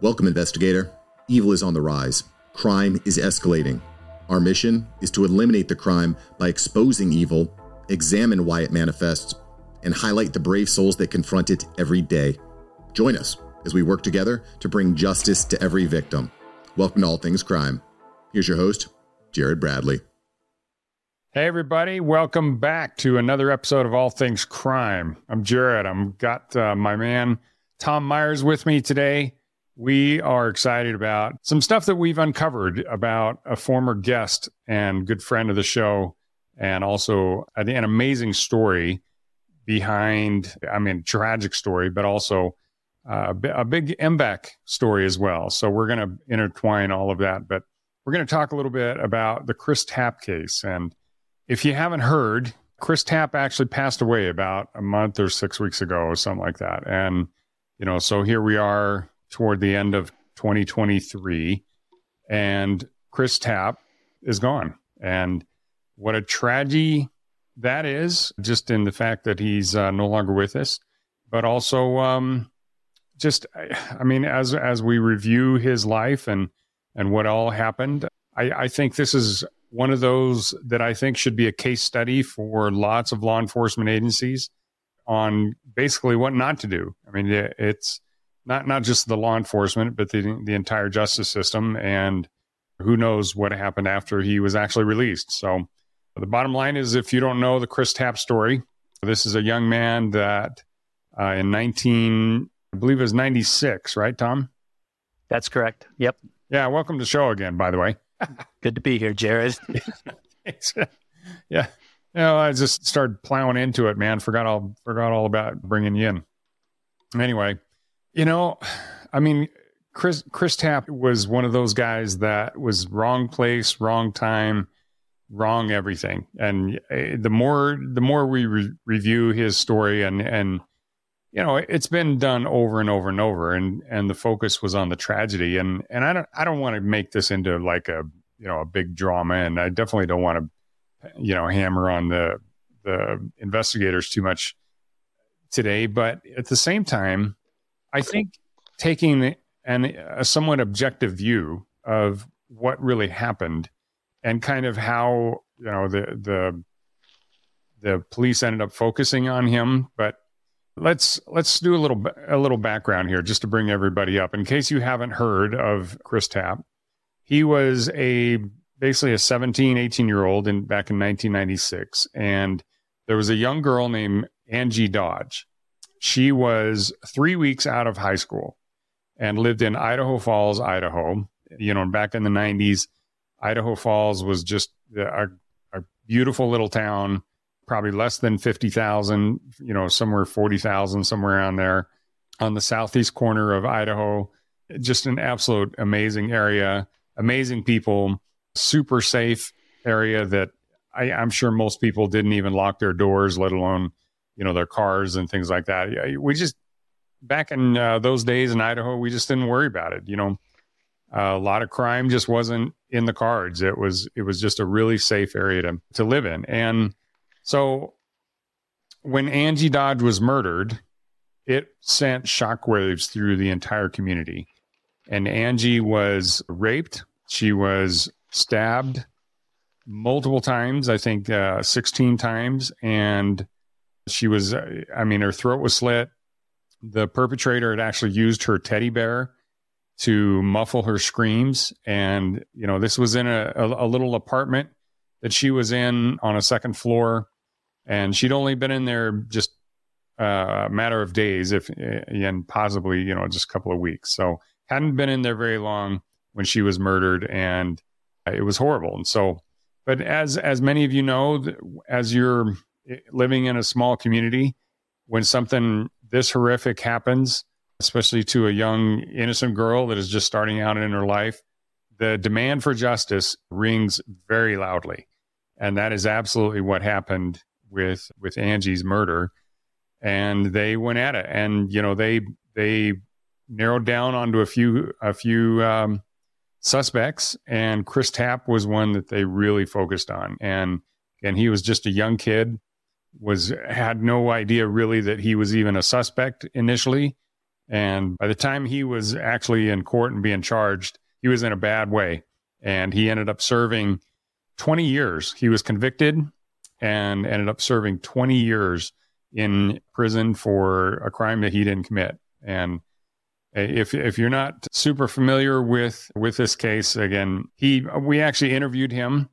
Welcome, investigator. Evil is on the rise. Crime is escalating. Our mission is to eliminate the crime by exposing evil, examine why it manifests, and highlight the brave souls that confront it every day. Join us as we work together to bring justice to every victim. Welcome to All Things Crime. Here's your host, Jared Bradley. Hey everybody, welcome back to another episode of All Things Crime. I'm Jared. I'm got uh, my man Tom Myers with me today. We are excited about some stuff that we've uncovered about a former guest and good friend of the show, and also an, amazing story behind, I mean, tragic story, but also uh, a big MBAC story as well. So we're going to intertwine all of that, but we're going to talk a little bit about the Chris Tapp case. And if you haven't heard, Chris Tapp actually passed away about a month or six weeks ago or something like that. And, you know, so here we are toward the end of 2023, and Chris Tapp is gone. And what a tragedy that is, just in the fact that he's uh, no longer with us, but also um, just, I mean, as as we review his life and and what all happened, I, I think this is one of those that I think should be a case study for lots of law enforcement agencies on basically what not to do. I mean, it's not not just the law enforcement, but the the entire justice system, and who knows what happened after he was actually released. So, the bottom line is, if you don't know the Chris Tapp story, this is a young man that uh, in 19, I believe it was 96, right, Tom? That's correct. Yep. Yeah. Welcome to the show again, by the way. Good to be here, Jared. yeah. You know, I just started plowing into it, man. Forgot all forgot all about bringing you in. Anyway, you know, I mean, Chris Chris Tapp was one of those guys that was wrong place, wrong time, wrong everything. And eh, the more the more we re- review his story and and you know, it's been done over and over and over and and the focus was on the tragedy and and I don't I don't want to make this into like a, you know, a big drama and I definitely don't want to you know, hammer on the the investigators too much today, but at the same time, I think taking an, a somewhat objective view of what really happened and kind of how you know the the the police ended up focusing on him but let's let's do a little a little background here just to bring everybody up. In case you haven't heard of Chris Tapp he was a basically a 17 18 year old in back in 1996 and there was a young girl named Angie Dodge she was three weeks out of high school and lived in Idaho Falls, Idaho. You know, back in the 90s, Idaho Falls was just a, a beautiful little town, probably less than 50,000, you know, somewhere 40,000, somewhere around there on the southeast corner of Idaho. Just an absolute amazing area, amazing people, super safe area that I, I'm sure most people didn't even lock their doors, let alone you know their cars and things like that. We just back in uh, those days in Idaho, we just didn't worry about it. You know, a lot of crime just wasn't in the cards. It was it was just a really safe area to to live in. And so when Angie Dodge was murdered, it sent shockwaves through the entire community. And Angie was raped. She was stabbed multiple times, I think uh, 16 times, and she was, uh, I mean, her throat was slit. The perpetrator had actually used her teddy bear to muffle her screams. And, you know, this was in a, a, a little apartment that she was in on a second floor. And she'd only been in there just uh, a matter of days, if eh, and possibly, you know, just a couple of weeks. So hadn't been in there very long when she was murdered, and uh, it was horrible. And so, but as as many of you know, as you're living in a small community, when something this horrific happens, especially to a young, innocent girl that is just starting out in her life, the demand for justice rings very loudly. And that is absolutely what happened with with Angie's murder. And they went at it. And, you know, they they narrowed down onto a few a few um, suspects, and Chris Tapp was one that they really focused on. And and he was just a young kid was had no idea really that he was even a suspect initially And by the time he was actually in court and being charged, he was in a bad way. And he ended up serving 20 years. He was convicted and ended up serving 20 years in prison for a crime that he didn't commit. And if if you're not super familiar with with this case, again, he we actually interviewed him.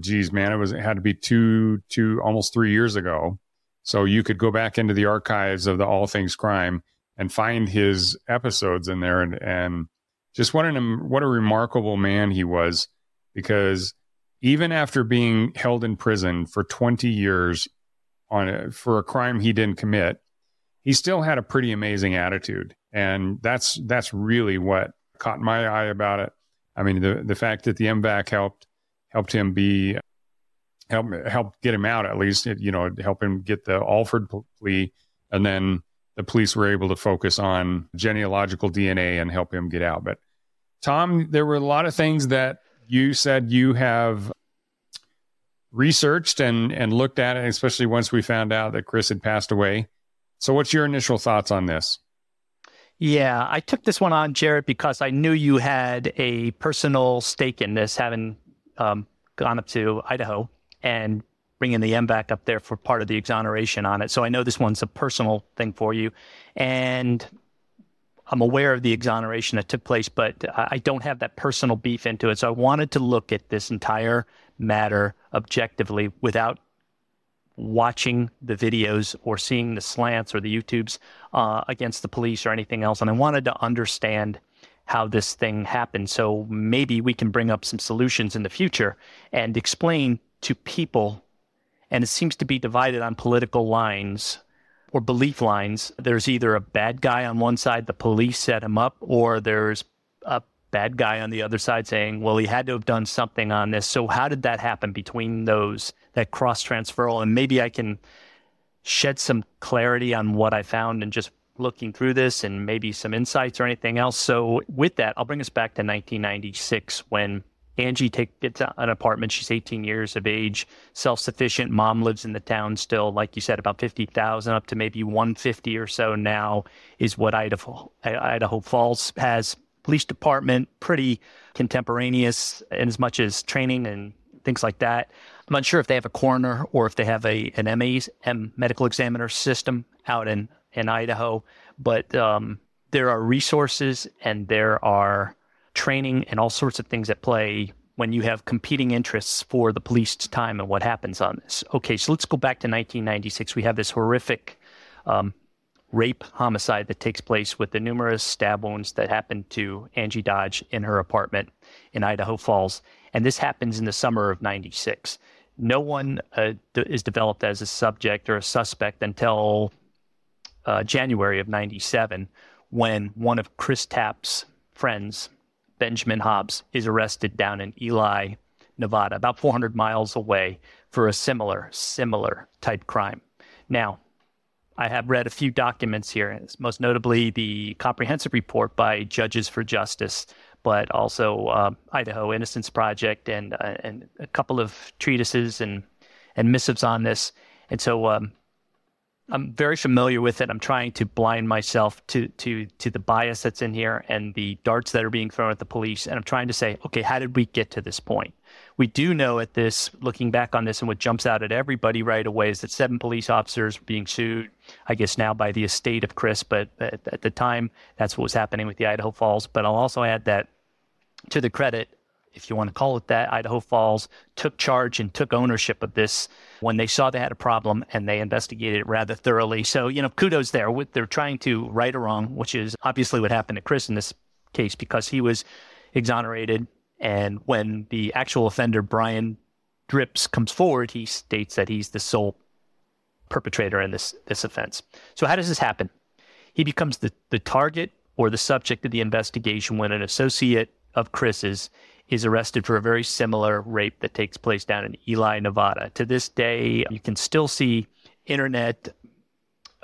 Geez, man, it was it had to be two two almost three years ago. So you could go back into the archives of the All Things Crime and find his episodes in there, and and just what an what a remarkable man he was, because even after being held in prison for 20 years on a, for a crime he didn't commit, he still had a pretty amazing attitude, and that's that's really what caught my eye about it. I mean, the the fact that the MVAC helped helped him be help help get him out at least, you know, help him get the Alford plea, and then the police were able to focus on genealogical DNA and help him get out. But Tom, there were a lot of things that you said you have researched and and looked at it, especially once we found out that Chris had passed away. So, what's your initial thoughts on this? Yeah, I took this one on, Jared, because I knew you had a personal stake in this, having um, gone up to Idaho and bringing the M back up there for part of the exoneration on it. So I know this one's a personal thing for you. And I'm aware of the exoneration that took place, but I don't have that personal beef into it. So I wanted to look at this entire matter objectively without watching the videos or seeing the slants or the YouTubes uh, against the police or anything else. And I wanted to understand how this thing happened. So maybe we can bring up some solutions in the future and explain to people. And it seems to be divided on political lines or belief lines. There's either a bad guy on one side, the police set him up, or there's a bad guy on the other side saying, well, he had to have done something on this. So how did that happen between those, that cross transferal? And maybe I can shed some clarity on what I found and just looking through this and maybe some insights or anything else. So with that, I'll bring us back to 1996 when Angie take, gets an apartment. She's 18 years of age, self-sufficient. Mom lives in the town still, like you said, about 50,000 up to maybe 150 or so now is what Idaho, Idaho Falls has police department, pretty contemporaneous in as much as training and things like that. I'm unsure if they have a coroner or if they have a an MA's M medical examiner system out in in Idaho, but um, there are resources and there are training and all sorts of things at play when you have competing interests for the police time and what happens on this. Okay, so let's go back to 1996. We have this horrific um, rape homicide that takes place with the numerous stab wounds that happened to Angie Dodge in her apartment in Idaho Falls. And this happens in the summer of 96. No one uh, is developed as a subject or a suspect until uh, January of 97 when one of Chris Tapp's friends, Benjamin Hobbs, is arrested down in Ely, Nevada, about 400 miles away for a similar, similar type crime. Now, I have read a few documents here, most notably the comprehensive report by Judges for Justice, but also uh, Idaho Innocence Project and uh, and a couple of treatises and and missives on this. And so um, I'm very familiar with it. I'm trying to blind myself to to to the bias that's in here and the darts that are being thrown at the police. And I'm trying to say, okay, how did we get to this point? We do know at this, looking back on this, and what jumps out at everybody right away is that seven police officers were being sued. I guess now by the estate of Chris, but at, at the time, that's what was happening with the Idaho Falls. But I'll also add that to the credit if you want to call it that, Idaho Falls took charge and took ownership of this when they saw they had a problem and they investigated it rather thoroughly. So, you know, kudos there. They're trying to right or wrong, which is obviously what happened to Chris in this case because he was exonerated. And when the actual offender, Brian Dripps, comes forward, he states that he's the sole perpetrator in this, this offense. So, how does this happen? He becomes the, the target or the subject of the investigation when an associate of Chris's is arrested for a very similar rape that takes place down in Ely, Nevada. To this day, you can still see internet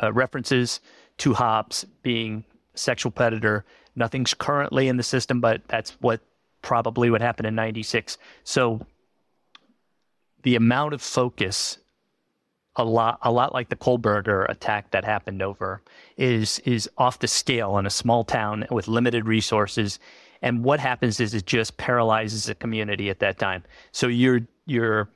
uh, references to Hobbs being sexual predator. Nothing's currently in the system, but that's what probably would happen in 96. So the amount of focus a lot a lot like the Kohberger attack that happened over is is off the scale in a small town with limited resources and what happens is it just paralyzes the community at that time. So you're you're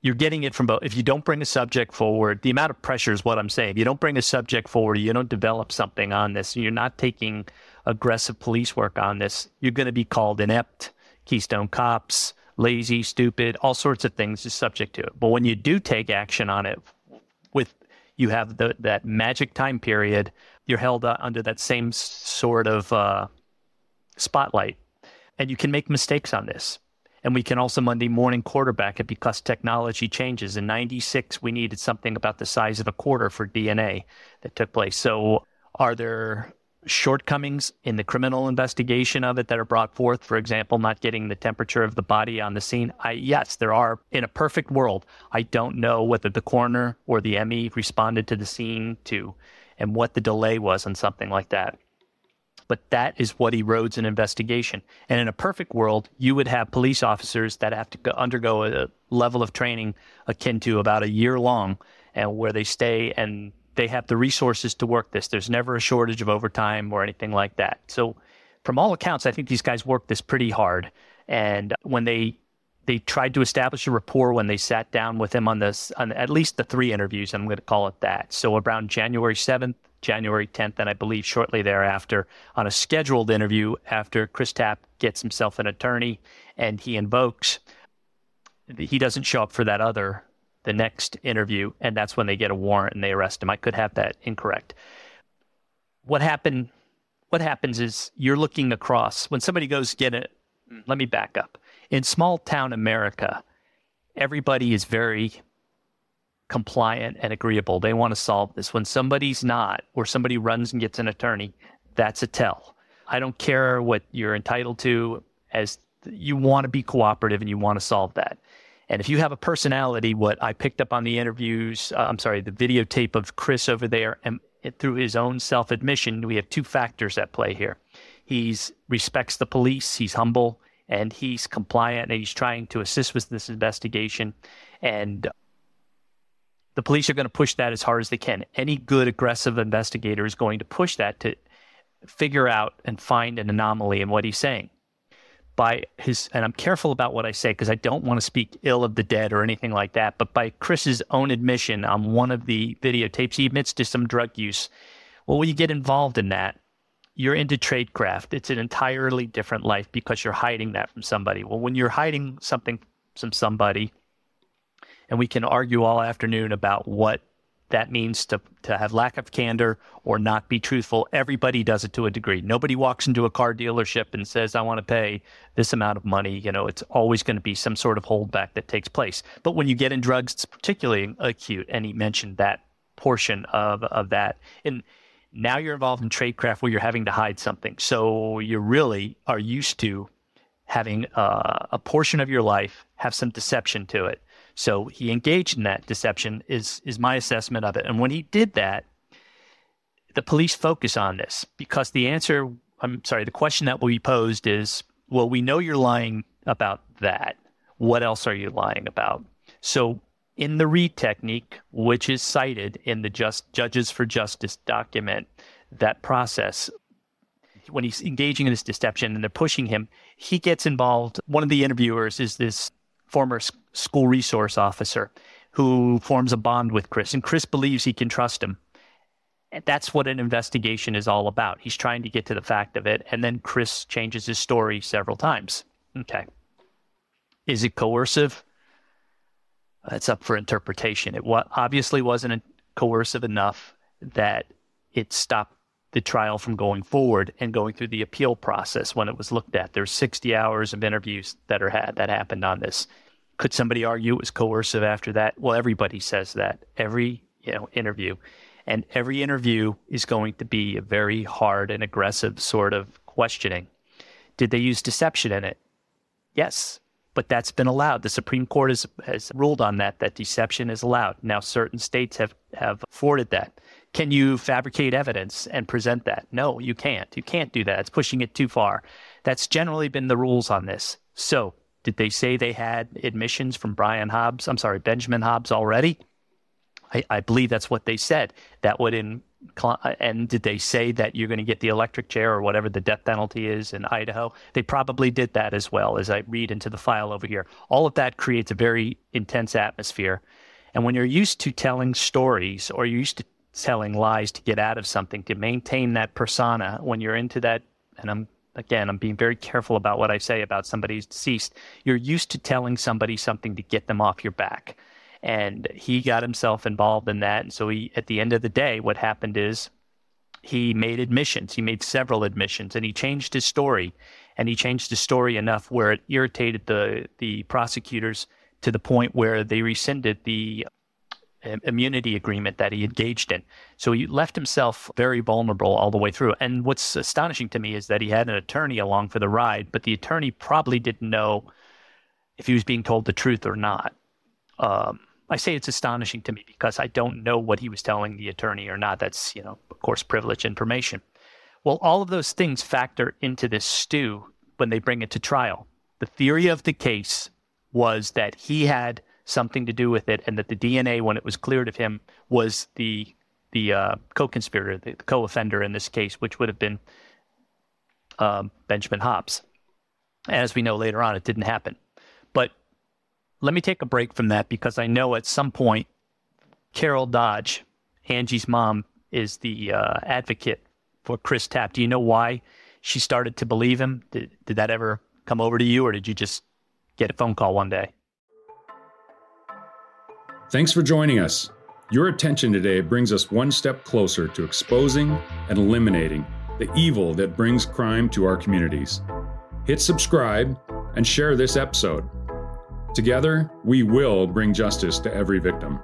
you're getting it from both. If you don't bring a subject forward the amount of pressure is what i'm saying. If you don't bring a subject forward you don't develop something on this you're not taking aggressive police work on this you're going to be called inept. Keystone cops lazy, stupid, all sorts of things is subject to it. But when you do take action on it, with you have the, that magic time period, you're held under that same sort of uh, spotlight, and you can make mistakes on this. And we can also Monday morning quarterback it because technology changes. In '96, we needed something about the size of a quarter for DNA that took place. So, are there shortcomings in the criminal investigation of it that are brought forth. For example, not getting the temperature of the body on the scene. I, yes, there are. In a perfect world, I don't know whether the coroner or the ME responded to the scene to, and what the delay was on something like that. But that is what erodes an investigation. And in a perfect world, you would have police officers that have to go, undergo a level of training akin to about a year long, and where they stay and they have the resources to work this. There's never a shortage of overtime or anything like that. So, from all accounts, I think these guys work this pretty hard. And when they they tried to establish a rapport when they sat down with him on this on at least the three interviews. I'm going to call it that. So around January 7th, January 10th, and I believe shortly thereafter on a scheduled interview after Chris Tapp gets himself an attorney and he invokes. He doesn't show up for that other the next interview, and that's when they get a warrant and they arrest him. I could have that incorrect. What happened? What happens is you're looking across when somebody goes get it. Let me back up. In small town America, everybody is very compliant and agreeable. They want to solve this. When somebody's not, or somebody runs and gets an attorney, that's a tell. I don't care what you're entitled to, as you want to be cooperative and you want to solve that. And if you have a personality, what I picked up on the interviews, uh, I'm sorry, the videotape of Chris over there, and through his own self admission, we have two factors at play here. He respects the police, he's humble, and he's compliant, and he's trying to assist with this investigation. And the police are going to push that as hard as they can. Any good, aggressive investigator is going to push that to figure out and find an anomaly in what he's saying by his, and I'm careful about what I say because I don't want to speak ill of the dead or anything like that, but by Chris's own admission on one of the videotapes, he admits to some drug use. Well, when you get involved in that, you're into tradecraft. It's an entirely different life because you're hiding that from somebody. Well, when you're hiding something from somebody, and we can argue all afternoon about what that means to, to have lack of candor or not be truthful. Everybody does it to a degree. Nobody walks into a car dealership and says, I want to pay this amount of money. You know, it's always going to be some sort of holdback that takes place. But when you get in drugs, it's particularly acute. And he mentioned that portion of, of that. And now you're involved in tradecraft where you're having to hide something. So you really are used to having uh, a portion of your life have some deception to it so he engaged in that deception is is my assessment of it. And when he did that, the police focus on this because the answer I'm sorry, the question that will be posed is, well, we know you're lying about that. What else are you lying about? So in the Reid technique, which is cited in the Just Judges for Justice document, that process when he's engaging in this deception and they're pushing him, he gets involved. One of the interviewers is this former school resource officer who forms a bond with Chris, and Chris believes he can trust him. And that's what an investigation is all about. He's trying to get to the fact of it, and then Chris changes his story several times. Okay. Is it coercive? That's up for interpretation. It obviously wasn't coercive enough that it stopped the trial from going forward and going through the appeal process when it was looked at. There's 60 hours of interviews that are had that happened on this. Could somebody argue it was coercive after that? Well, everybody says that. Every you know interview, and every interview is going to be a very hard and aggressive sort of questioning. Did they use deception in it? Yes, but that's been allowed. The Supreme Court has, has ruled on that, that deception is allowed. Now, certain states have, have afforded that. Can you fabricate evidence and present that? No, you can't. You can't do that. It's pushing it too far. That's generally been the rules on this. So, did they say they had admissions from Brian Hobbs? I'm sorry, Benjamin Hobbs already? I, I believe that's what they said. That would in and did they say that you're going to get the electric chair or whatever the death penalty is in Idaho? They probably did that as well, as I read into the file over here. All of that creates a very intense atmosphere. And when you're used to telling stories or you're used to telling lies to get out of something, to maintain that persona, when you're into that, and I'm again, I'm being very careful about what I say about somebody's deceased. You're used to telling somebody something to get them off your back. And he got himself involved in that. And so he, at the end of the day, what happened is he made admissions. He made several admissions and he changed his story. And he changed his story enough where it irritated the, the prosecutors to the point where they rescinded the immunity agreement that he engaged in. So he left himself very vulnerable all the way through. And what's astonishing to me is that he had an attorney along for the ride, but the attorney probably didn't know if he was being told the truth or not. Um, I say it's astonishing to me because I don't know what he was telling the attorney or not. That's, you know, of course, privileged information. Well, all of those things factor into this stew when they bring it to trial. The theory of the case was that he had something to do with it, and that the DNA, when it was cleared of him, was the the uh, co-conspirator, the co-offender in this case, which would have been um, Benjamin Hobbs. As we know later on, it didn't happen. Let me take a break from that because I know at some point Carol Dodge, Angie's mom, is the uh, advocate for Chris Tapp. Do you know why she started to believe him? Did, did that ever come over to you, or did you just get a phone call one day? Thanks for joining us. Your attention today brings us one step closer to exposing and eliminating the evil that brings crime to our communities. Hit subscribe and share this episode. Together, we will bring justice to every victim.